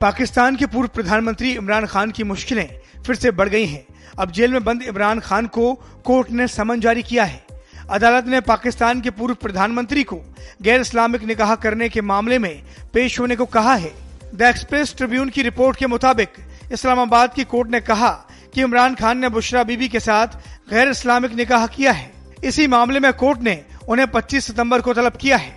पाकिस्तान के पूर्व प्रधानमंत्री इमरान खान की मुश्किलें फिर से बढ़ गई हैं। अब जेल में बंद इमरान खान को कोर्ट ने समन जारी किया है। अदालत ने पाकिस्तान के पूर्व प्रधानमंत्री को गैर इस्लामिक निकाह करने के मामले में पेश होने को कहा है। द एक्सप्रेस ट्रिब्यून की रिपोर्ट के मुताबिक इस्लामाबाद की कोर्ट ने कहा कि इमरान खान ने बुशरा बीबी के साथ गैर इस्लामिक निकाह किया है। इसी मामले में कोर्ट ने उन्हें 25 सितंबर को तलब किया है।